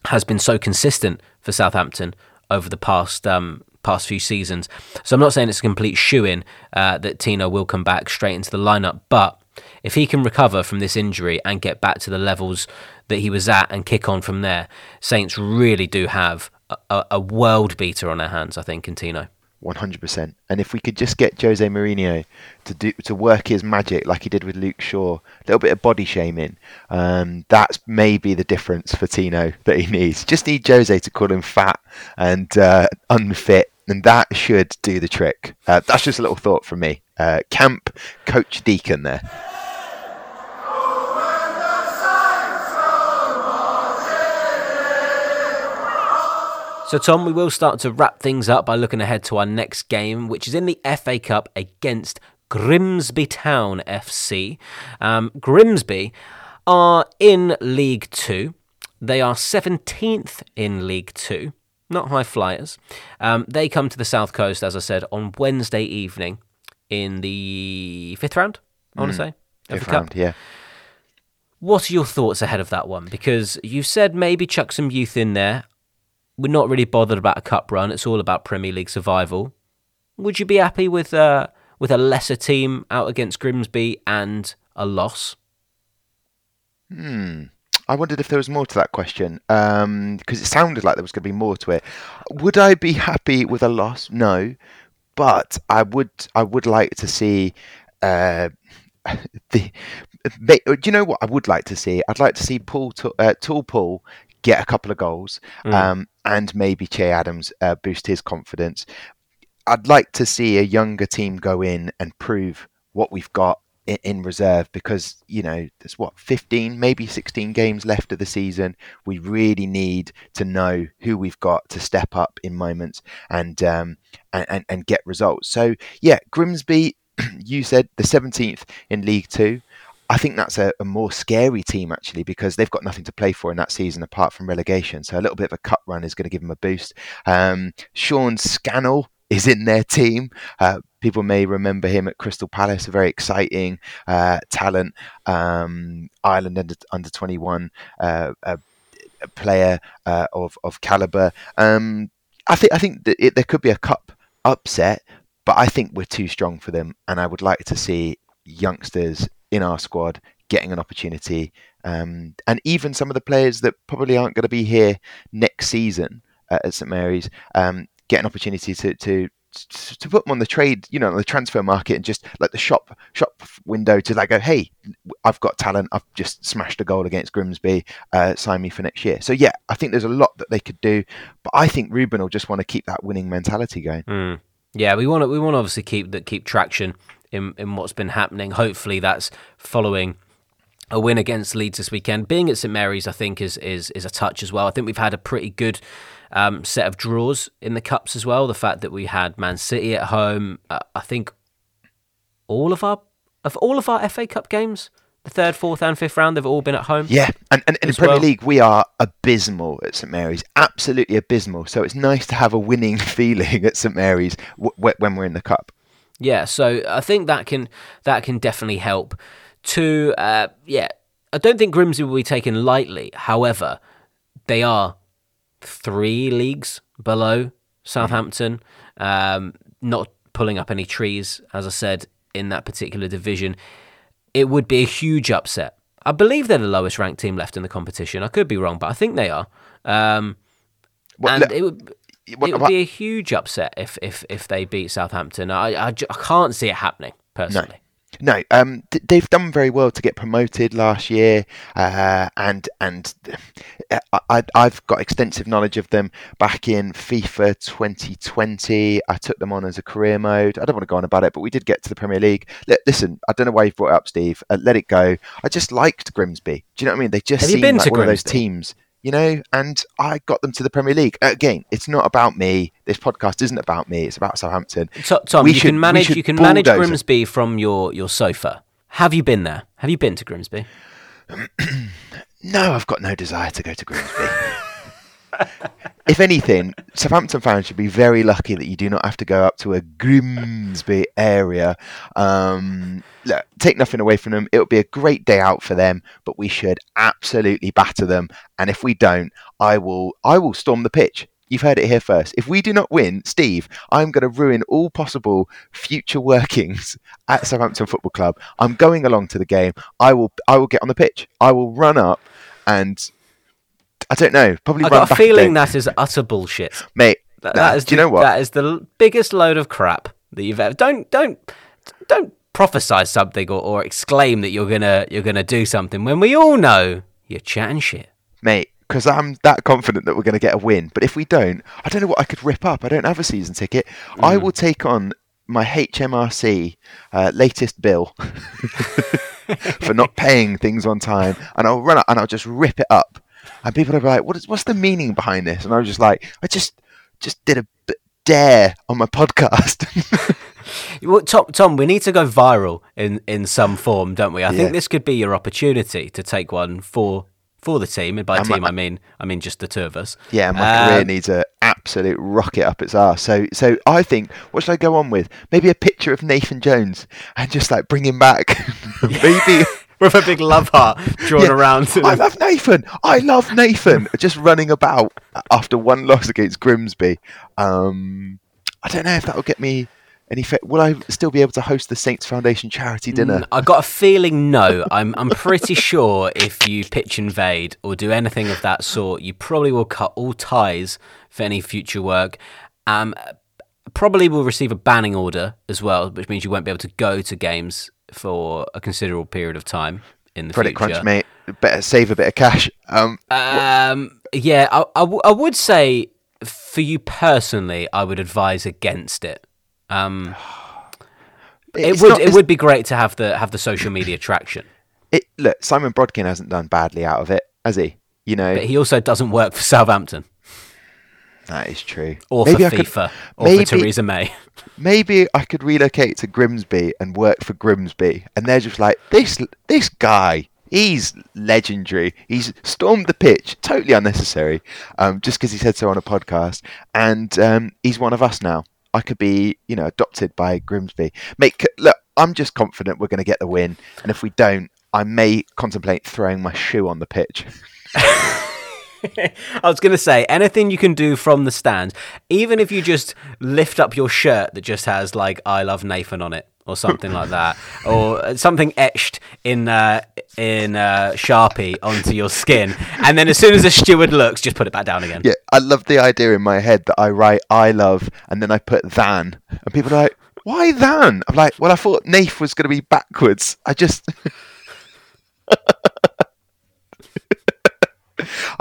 has been so consistent for Southampton over the past um, past few seasons. So I'm not saying it's a complete shoe in uh, that Tino will come back straight into the lineup, but if he can recover from this injury and get back to the levels that he was at and kick on from there, Saints really do have a, a world beater on their hands, I think, in Tino. 100%. And if we could just get Jose Mourinho to do to work his magic like he did with Luke Shaw, a little bit of body shaming, um, that's maybe the difference for Tino that he needs. Just need Jose to call him fat and uh, unfit and that should do the trick. Uh, that's just a little thought from me. Uh, camp Coach Deacon there. So, Tom, we will start to wrap things up by looking ahead to our next game, which is in the FA Cup against Grimsby Town FC. Um, Grimsby are in League Two. They are 17th in League Two not high flyers. Um, they come to the South Coast, as I said, on Wednesday evening in the fifth round, I want to mm, say. Fifth round, yeah. What are your thoughts ahead of that one? Because you said maybe chuck some youth in there. We're not really bothered about a cup run. It's all about Premier League survival. Would you be happy with uh, with a lesser team out against Grimsby and a loss? Hmm. I wondered if there was more to that question because um, it sounded like there was going to be more to it. Would I be happy with a loss? No, but I would. I would like to see uh, the. Do you know what I would like to see? I'd like to see Paul, uh, Tall Paul get a couple of goals, mm. um, and maybe Che Adams uh, boost his confidence. I'd like to see a younger team go in and prove what we've got in, reserve because you know there's what 15 maybe 16 games left of the season we really need to know who we've got to step up in moments and um, and, and, and get results so yeah grimsby you said the 17th in league 2 I think that's a, a, more scary team actually because they've got nothing to play for in that season apart from relegation. So a little bit of a cut run is going to give them a boost. Um, Sean Scannell is in their team. Uh, people may remember him at Crystal Palace, a very exciting uh, talent, um, Ireland under, under 21 uh, player uh, of, of caliber. Um, I think I think that it, there could be a cup upset, but I think we're too strong for them, and I would like to see youngsters in our squad getting an opportunity, um, and even some of the players that probably aren't going to be here next season at St Mary's um, get an opportunity to to to put them on the trade, you know, on the transfer market and just like the shop shop window to like go, hey, I've got talent. I've just smashed a goal against Grimsby. Uh, sign me for next year. So yeah, I think there's a lot that they could do, but I think Ruben will just want to keep that winning mentality going. Mm. Yeah, we want to we want obviously keep that keep traction in in what's been happening. Hopefully, that's following a win against Leeds this weekend. Being at St Mary's, I think, is is is a touch as well. I think we've had a pretty good um, set of draws in the cups as well. The fact that we had Man City at home, uh, I think all of our of all of our FA Cup games, the third, fourth, and fifth round, they've all been at home. Yeah, and, and in the Premier well. League, we are abysmal at St Mary's, absolutely abysmal. So it's nice to have a winning feeling at St Mary's w- w- when we're in the cup. Yeah, so I think that can that can definitely help. To uh, yeah, I don't think Grimsby will be taken lightly. However, they are three leagues below Southampton, um, not pulling up any trees, as I said in that particular division. It would be a huge upset. I believe they're the lowest ranked team left in the competition. I could be wrong, but I think they are. Um, What- and it would it would be a huge upset if if if they beat Southampton. I I, I can't see it happening personally. No, um, th- they've done very well to get promoted last year, uh, and and uh, I, I've got extensive knowledge of them. Back in FIFA 2020, I took them on as a career mode. I don't want to go on about it, but we did get to the Premier League. Li- listen, I don't know why you've brought it up, Steve. Uh, let it go. I just liked Grimsby. Do you know what I mean? They just Have you seem like to one of those Grimsby? teams. You know, and I got them to the Premier League. Again, it's not about me. This podcast isn't about me. It's about Southampton. To- Tom, you should- can manage you can manage. Grimsby from your your sofa. Have you been there? Have you been to Grimsby? No, I've got no desire to go to Grimsby. if anything, Southampton fans should be very lucky that you do not have to go up to a Grimsby area. Um, look, take nothing away from them. It'll be a great day out for them, but we should absolutely batter them. And if we don't, I will I will storm the pitch. You've heard it here first. If we do not win, Steve, I'm going to ruin all possible future workings at Southampton Football Club. I'm going along to the game. I will I will get on the pitch. I will run up and I don't know, probably I got a feeling that is utter bullshit. mate. That, nah, that is do you the- know what? That is the biggest load of crap that you've ever. Don't don't don't prophesy something or, or exclaim that you're gonna you're gonna do something when we all know you're chatting shit. mate, because I'm that confident that we're going to get a win. But if we don't, I don't know what I could rip up. I don't have a season ticket. I Mm. will take on my HMRC uh, latest bill for not paying things on time, and I'll run up and I'll just rip it up. And people be like, "What is? What's the meaning behind this?" And I was just like, "I just just did a b- dare on my podcast." Well, Tom, Tom, we need to go viral in, in some form, don't we? I Yeah. think this could be your opportunity to take one for for the team, and by And my- team I mean I mean just the two of us. Yeah, my career Um, needs a absolute rocket up its arse. So, so I think what should I go on with? Maybe a picture of Nathan Jones and just like bring him back. Maybe with a big love heart drawn Yeah, around. To I love Nathan. I love Nathan. just running about after one loss against Grimsby. Um, I don't know if that will get me any. Fa- will I still be able to host the Saints Foundation charity dinner? Mm, I got a feeling no. I'm I'm pretty sure if you pitch invade or do anything of that sort, you probably will cut all ties for any future work. Um, probably will receive a banning order as well, which means you won't be able to go to games for a considerable period of time in the Credit future. crunch, mate. Better save a bit of cash. Um, Um, yeah, I, I, w- I would say for you personally, I would advise against it. Um, it would not- it would be great to have the have the social media traction, It, look, Simon Brodkin hasn't done badly out of it, has he? You know, but he also doesn't work for Southampton that is true. or maybe for I could, FIFA or maybe- for Theresa May. maybe I could relocate to Grimsby and work for Grimsby, and they're just like this. This guy, he's legendary. He's stormed the pitch, totally unnecessary, um, just because he said so on a podcast, and um, he's one of us now. I could be, you know, adopted by Grimsby. Mate, look, I'm just confident we're going to get the win, and if we don't, I may contemplate throwing my shoe on the pitch. I was going to say anything you can do from the stand, even if you just lift up your shirt that just has like "I love Nathan" on it or something like that, or something etched in uh, in uh, Sharpie onto your skin, and then as soon as the steward looks, just put it back down again. Yeah, I love the idea in my head that I write I love and then I put than. And people are like, why than? I'm like, well, I thought Nath was going to be backwards. I just.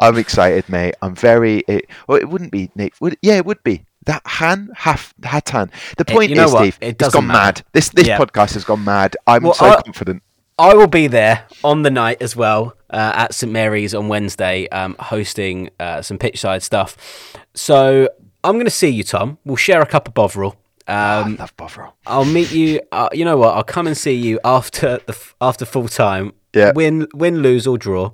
I'm excited, mate. I'm very. It, well, it wouldn't be. Would? Yeah, it would be. That Han Haf Hatan. The It- point is, what? Steve, It it's doesn't gone matter. mad. This this Yeah. podcast has gone mad. I'm Well, so I- confident. I will be there on the night as well uh, at St Mary's on Wednesday, um, hosting uh, some pitchside stuff. So I'm going to see you, Tom. We'll share a cup of Bovril. Um, I love Bovril. I'll meet you. Uh, you know what? I'll come and see you after the after full time. Yeah. Win, win, lose or draw.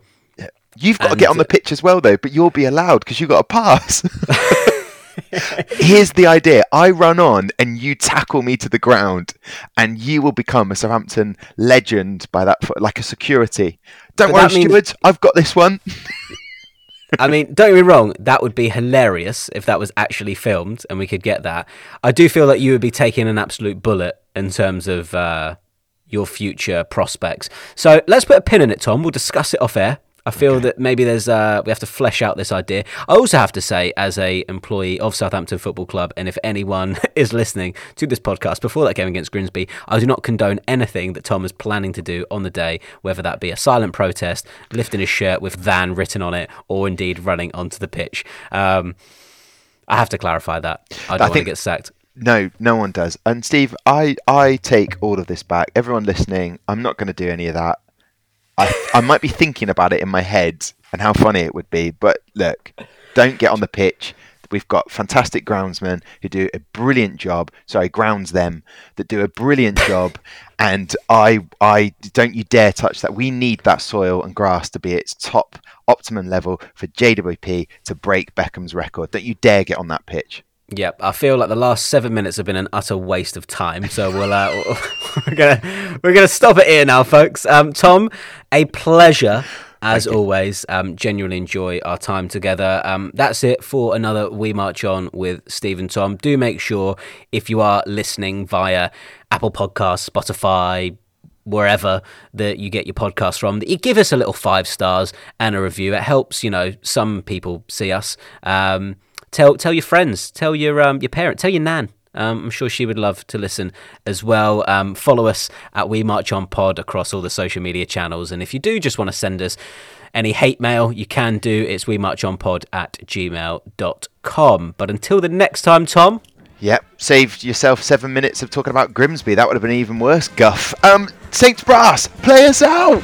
You've got to get on the pitch as well, though, but you'll be allowed because you've got a pass. Here's the idea I run on and you tackle me to the ground, and you will become a Southampton legend by that, like a security. Don't But worry, that means- Stewart, I've got this one. I mean, don't get me wrong. That would be hilarious if that was actually filmed and we could get that. I do feel like you would be taking an absolute bullet in terms of uh, your future prospects. So let's put a pin in it, Tom. We'll discuss it off air. I feel that maybe there's uh, we have to flesh out this idea. I also have to say, as a employee of Southampton Football Club, and if anyone is listening to this podcast before that game against Grimsby, I do not condone anything that Tom is planning to do on the day, whether that be a silent protest, lifting his shirt with "Than" written on it, or indeed running onto the pitch. Um, I have to clarify that. I don't want to think- get sacked. No, no one does. And Steve, I, I take all of this back. Everyone listening, I'm not going to do any of that. I, I might be thinking about it in my head and how funny it would be, but look, don't get on the pitch. We've got fantastic groundsmen who do a brilliant job. Sorry, grounds them that do a brilliant job, and I, I don't you dare touch that. We need that soil and grass to be its top optimum level for JWP to break Beckham's record. Don't you dare get on that pitch. Yep, I feel like the last seven minutes have been an utter waste of time. So we'll uh, we're gonna we're gonna stop it here now, folks. Um, Tom, a pleasure as always. Um, genuinely enjoy our time together. Um, that's it for another We March On with Steve and Tom. Do make sure if you are listening via Apple Podcasts, Spotify, wherever that you get your podcast from that you give us a little five stars and a review it helps you know some people see us um, tell tell your friends tell your um, your parent tell your nan um, I'm sure she would love to listen as well. Um, follow us at We March On Pod across all the social media channels. And if you do just want to send us any hate mail, you can do. It's We March On Pod at gmail.com. But until the next time, Tom, Yep, saved yourself seven minutes of talking about Grimsby. That would have been even worse, Guff. Um, Saints Brass, play us out!